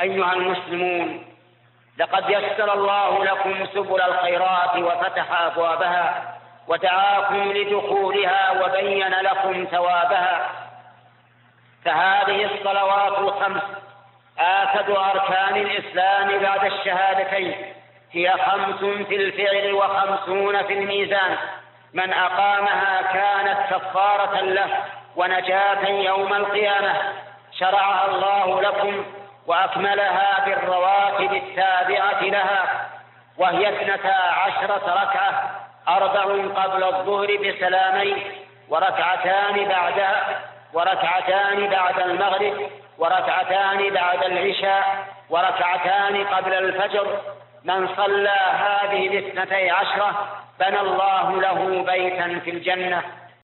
أيها المسلمون لقد يسر الله لكم سبل الخيرات وفتح أبوابها ودعاكم لدخولها وبين لكم ثوابها. فهذه الصلوات الخمس آكد أركان الإسلام بعد الشهادتين هي خمس في الفعل وخمسون في الميزان. من أقامها كانت كفارة له ونجاة يوم القيامة شرعها الله لكم وأكملها بالرواتب التابعة لها وهي اثنتا عشرة ركعة أربع قبل الظهر بسلامين وركعتان بعدها وركعتان بعد المغرب وركعتان بعد العشاء وركعتان قبل الفجر. من صلى هذه الاثنتي عشرة بنى الله له بيتا في الجنة.